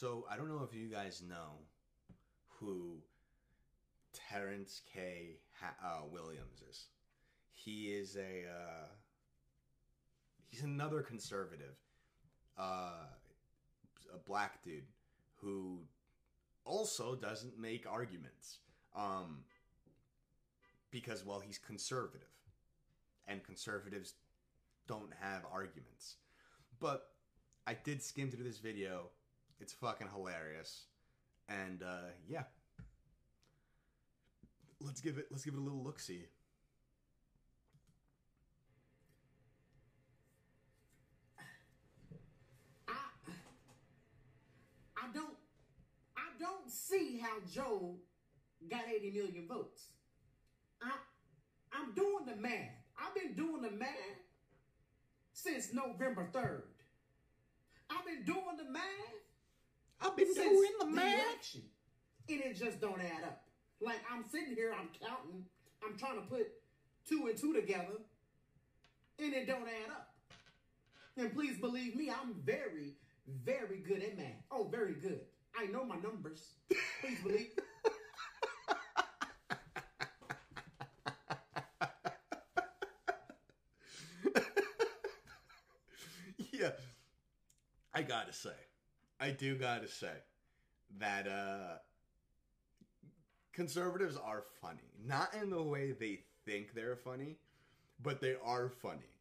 So I don't know if you guys know who Terrence K. Ha- uh, Williams is. He is a uh, he's another conservative, uh, a black dude who also doesn't make arguments um, because well he's conservative, and conservatives don't have arguments. But I did skim through this video. It's fucking hilarious, and uh, yeah. Let's give it. Let's give it a little look. See. I don't I don't see how Joe got 80 million votes. I I'm doing the math. I've been doing the math since November 3rd. I've been doing the math. I've been since doing the math. election. And it just don't add up. Like I'm sitting here, I'm counting, I'm trying to put two and two together, and it don't add up. And please believe me, I'm very, very good at math. Oh, very good. I know my numbers. Please believe. yeah. I gotta say, I do gotta say that uh conservatives are funny. Not in the way they think they're funny, but they are funny.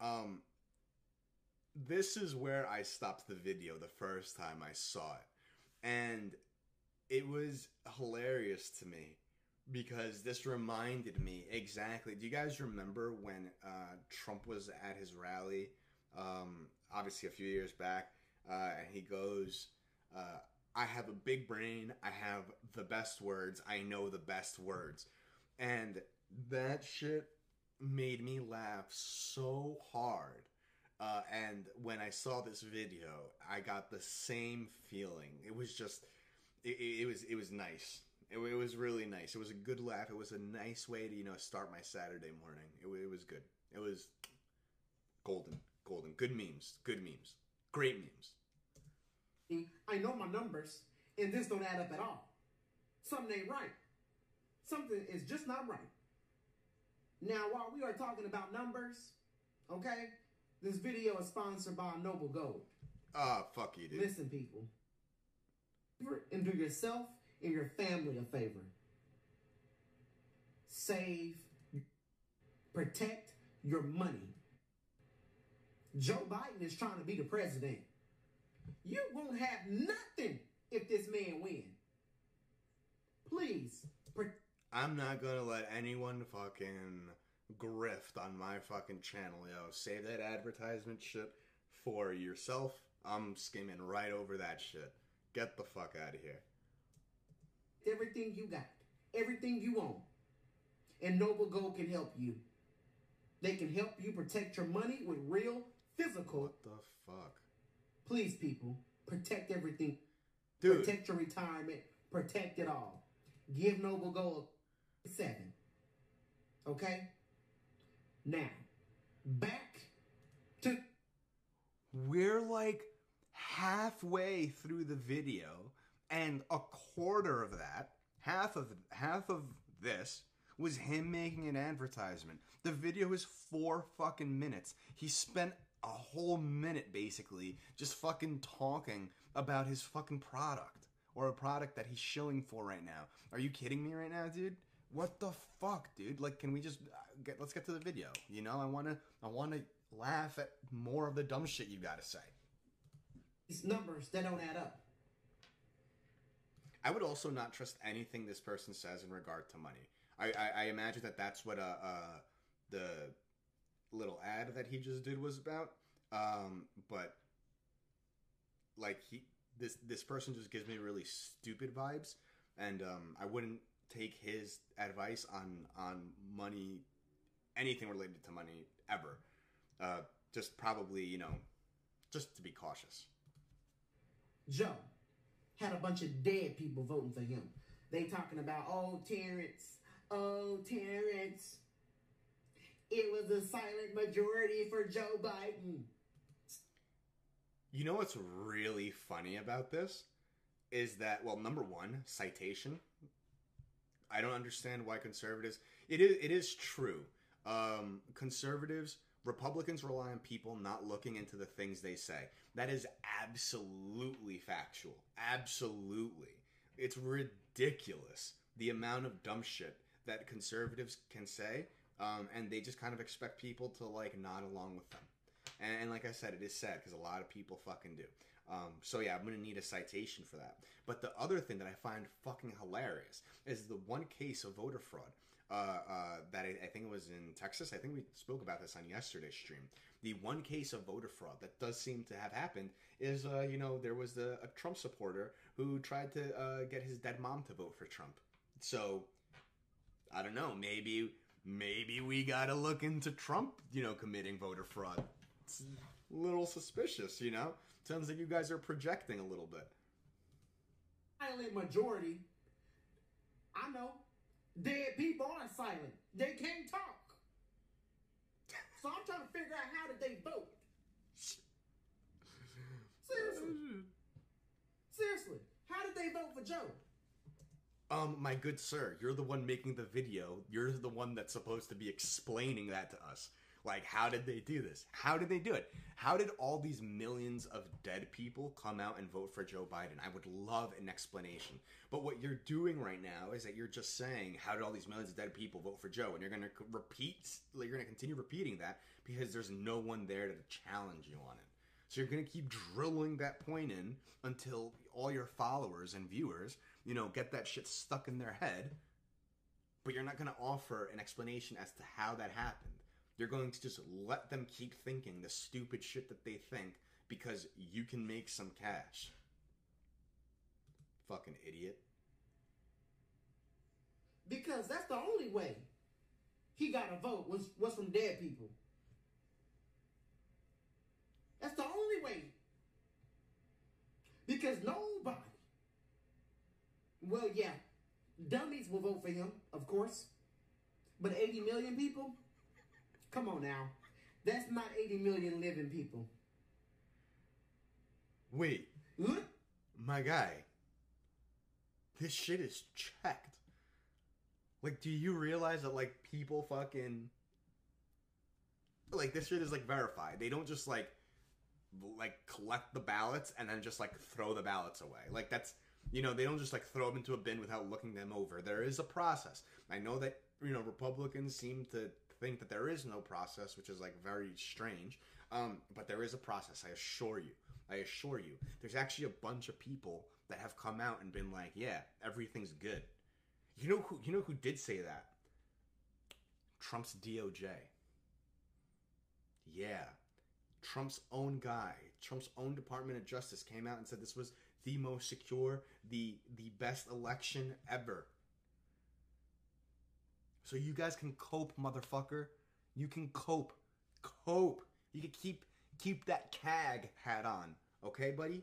Um this is where I stopped the video the first time I saw it. And it was hilarious to me because this reminded me exactly. Do you guys remember when uh, Trump was at his rally? Um, obviously, a few years back, uh, and he goes, uh, "I have a big brain. I have the best words. I know the best words," and that shit made me laugh so hard. Uh, and when I saw this video, I got the same feeling. It was just, it, it, was, it was nice. It, it, was really nice. It was a good laugh. It was a nice way to, you know, start my Saturday morning. It, it was good. It was golden, golden. Good memes. Good memes. Great memes. I know my numbers, and this don't add up at all. Something ain't right. Something is just not right. Now, while we are talking about numbers, okay, this video is sponsored by Noble Gold. Ah, fuck you, dude. Listen, people. And do yourself and your family a favor. Save, protect your money. Joe Biden is trying to be the president. You won't have nothing if this man win. Please. I'm not gonna let anyone fucking grift on my fucking channel, yo. Save that advertisement shit for yourself. I'm skimming right over that shit. Get the fuck out of here. Everything you got, everything you own, and Noble Gold can help you. They can help you protect your money with real physical. What the fuck? Please, people, protect everything. Dude. Protect your retirement. Protect it all. Give Noble Gold seven. Okay? Now, back to. We're like halfway through the video, and a quarter of that, half of half of this, was him making an advertisement. The video is four fucking minutes. He spent a whole minute basically just fucking talking about his fucking product or a product that he's shilling for right now. Are you kidding me right now, dude? What the fuck, dude? Like, can we just uh, get? Let's get to the video. You know, I wanna, I wanna laugh at more of the dumb shit you gotta say. These numbers that don't add up. I would also not trust anything this person says in regard to money. I, I, I imagine that that's what uh, uh, the little ad that he just did was about. Um, but like he, this this person just gives me really stupid vibes, and um, I wouldn't take his advice on on money, anything related to money ever. Uh, just probably, you know, just to be cautious. Joe had a bunch of dead people voting for him. They talking about, oh, Terrence, oh, Terrence. Was a silent majority for Joe Biden. You know what's really funny about this? is that well, number one, citation. I don't understand why conservatives. It is it is true. Um, conservatives, Republicans rely on people not looking into the things they say. That is absolutely factual. Absolutely, it's ridiculous the amount of dumb shit that conservatives can say, um, and they just kind of expect people to like nod along with them. And, and like I said, it is sad because a lot of people fucking do. Um, so yeah, I'm gonna need a citation for that. But the other thing that I find fucking hilarious is the one case of voter fraud. Uh, uh, that I, I think it was in Texas. I think we spoke about this on yesterday's stream. The one case of voter fraud that does seem to have happened is, uh, you know, there was a Trump supporter who tried to uh, get his dead mom to vote for Trump. So I don't know. Maybe maybe we gotta look into Trump, you know, committing voter fraud. It's a little suspicious, you know. Sounds like you guys are projecting a little bit. Silent majority. I know. Dead people are silent. They can't talk. So I'm trying to figure out how did they vote. Seriously. Seriously. How did they vote for Joe? Um, my good sir, you're the one making the video. You're the one that's supposed to be explaining that to us. Like, how did they do this? How did they do it? How did all these millions of dead people come out and vote for Joe Biden? I would love an explanation. But what you're doing right now is that you're just saying, how did all these millions of dead people vote for Joe? And you're going to repeat, you're going to continue repeating that because there's no one there to challenge you on it. So you're going to keep drilling that point in until all your followers and viewers, you know, get that shit stuck in their head. But you're not going to offer an explanation as to how that happened. You're going to just let them keep thinking the stupid shit that they think because you can make some cash. Fucking idiot. Because that's the only way he got a vote was was from dead people. That's the only way. Because nobody, well, yeah, dummies will vote for him, of course. But 80 million people? Come on now. That's not 80 million living people. Wait, Huh? my guy. This shit is checked. Like, do you realize that, like, people fucking. Like, this shit is, like, verified. They don't just, like, like collect the ballots and then just like throw the ballots away. Like that's you know they don't just like throw them into a bin without looking them over. There is a process. I know that you know Republicans seem to think that there is no process, which is like very strange. Um, but there is a process. I assure you. I assure you. There's actually a bunch of people that have come out and been like, yeah, everything's good. You know who? You know who did say that? Trump's DOJ. Yeah, Trump's own guy, Trump's own Department of Justice came out and said this was the most secure, the the best election ever. So you guys can cope, motherfucker. You can cope. Cope. You can keep keep that KAG hat on, okay, buddy?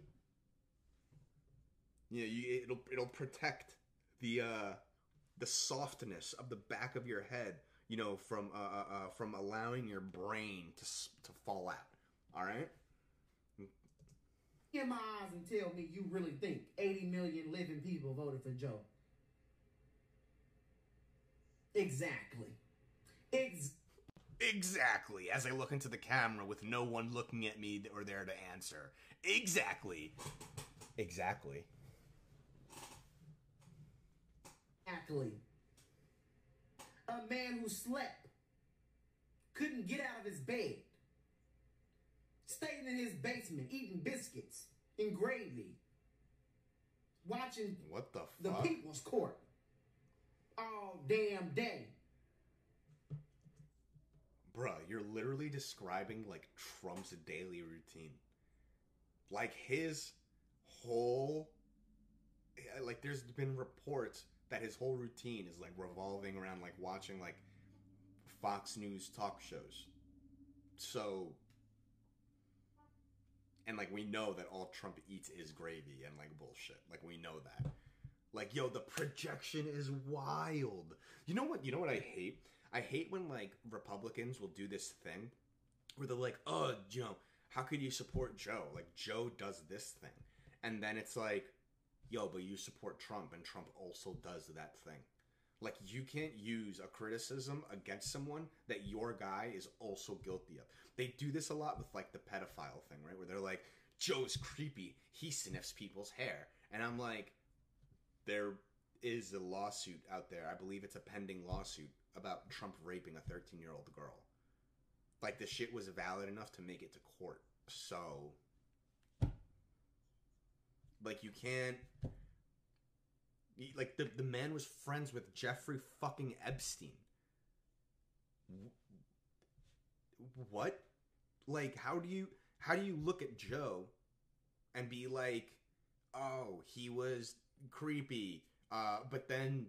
You know, you, it'll it'll protect the uh the softness of the back of your head, you know, from uh, uh, uh from allowing your brain to to fall out. All right? In my eyes and tell me you really think 80 million living people voted for Joe. Exactly. Ex- Exactly. As I look into the camera with no one looking at me or there to answer. Exactly. Exactly. exactly. A man who slept, couldn't get out of his bed, staying in his basement eating biscuits and gravy, watching What the fuck? the? People's Court all damn day. Bruh, you're literally describing like Trump's daily routine. Like his whole eh, like there's been reports that his whole routine is like revolving around like watching like Fox News talk shows. So and like we know that all Trump eats is gravy and like bullshit. Like we know that. Like yo, the projection is wild. You know what? You know what I hate? I hate when like Republicans will do this thing where they're like, "Oh, you know, how could you support Joe? Like Joe does this thing." And then it's like yo, but you support Trump and Trump also does that thing. Like you can't use a criticism against someone that your guy is also guilty of. They do this a lot with like the pedophile thing, right? Where they're like, Joe's creepy. He sniffs people's hair. And I'm like, there is a lawsuit out there. I believe it's a pending lawsuit about Trump raping a 13 year old girl. Like the shit was valid enough to make it to court. So, like, you can't. Like, the, the man was friends with Jeffrey fucking Epstein. What? Like, how do you. How do you look at Joe and be like, oh, he was creepy, uh, but then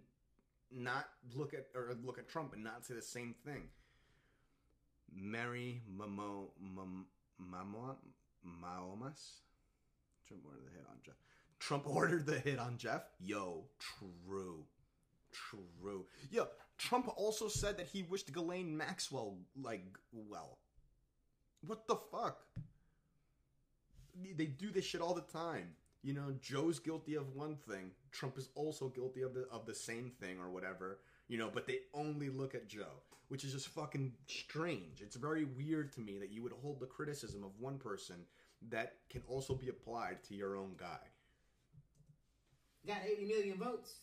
not look at or look at Trump and not say the same thing. Mary Mamo Mam Mamo Maomas. Trump ordered the hit on Jeff. Trump ordered the hit on Jeff. Yo, true, true. Yo, Trump also said that he wished Ghislaine Maxwell like well. What the fuck? They do this shit all the time you know, Joe's guilty of one thing, Trump is also guilty of the of the same thing or whatever, you know, but they only look at Joe, which is just fucking strange. It's very weird to me that you would hold the criticism of one person that can also be applied to your own guy. Got 80 million votes.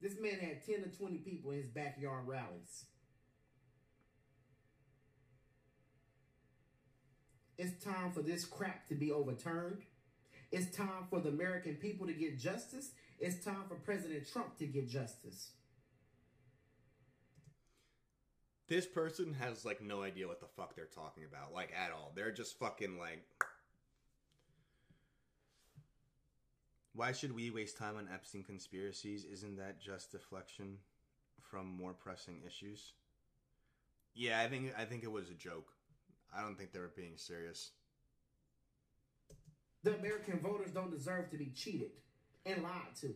This man had 10 to 20 people in his backyard rallies. It's time for this crap to be overturned. It's time for the American people to get justice. It's time for President Trump to get justice. This person has like no idea what the fuck they're talking about, like at all. They're just fucking like. Why should we waste time on Epstein conspiracies? Isn't that just deflection from more pressing issues? Yeah, I think I think it was a joke. I don't think they were being serious. The American voters don't deserve to be cheated and lied to.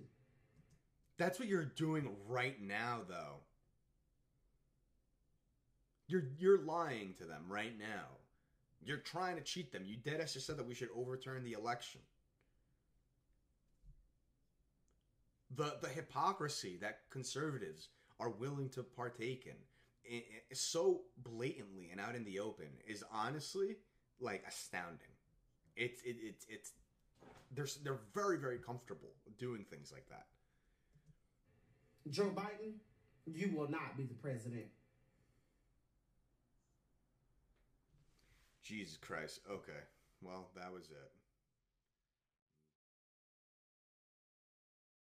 That's what you're doing right now, though. You're you're lying to them right now. You're trying to cheat them. You dead ass just said that we should overturn the election. The the hypocrisy that conservatives are willing to partake in so blatantly and out in the open is honestly like astounding. It's it, it's it's they're they're very very comfortable doing things like that. Joe Biden, you will not be the president. Jesus Christ. Okay. Well, that was it.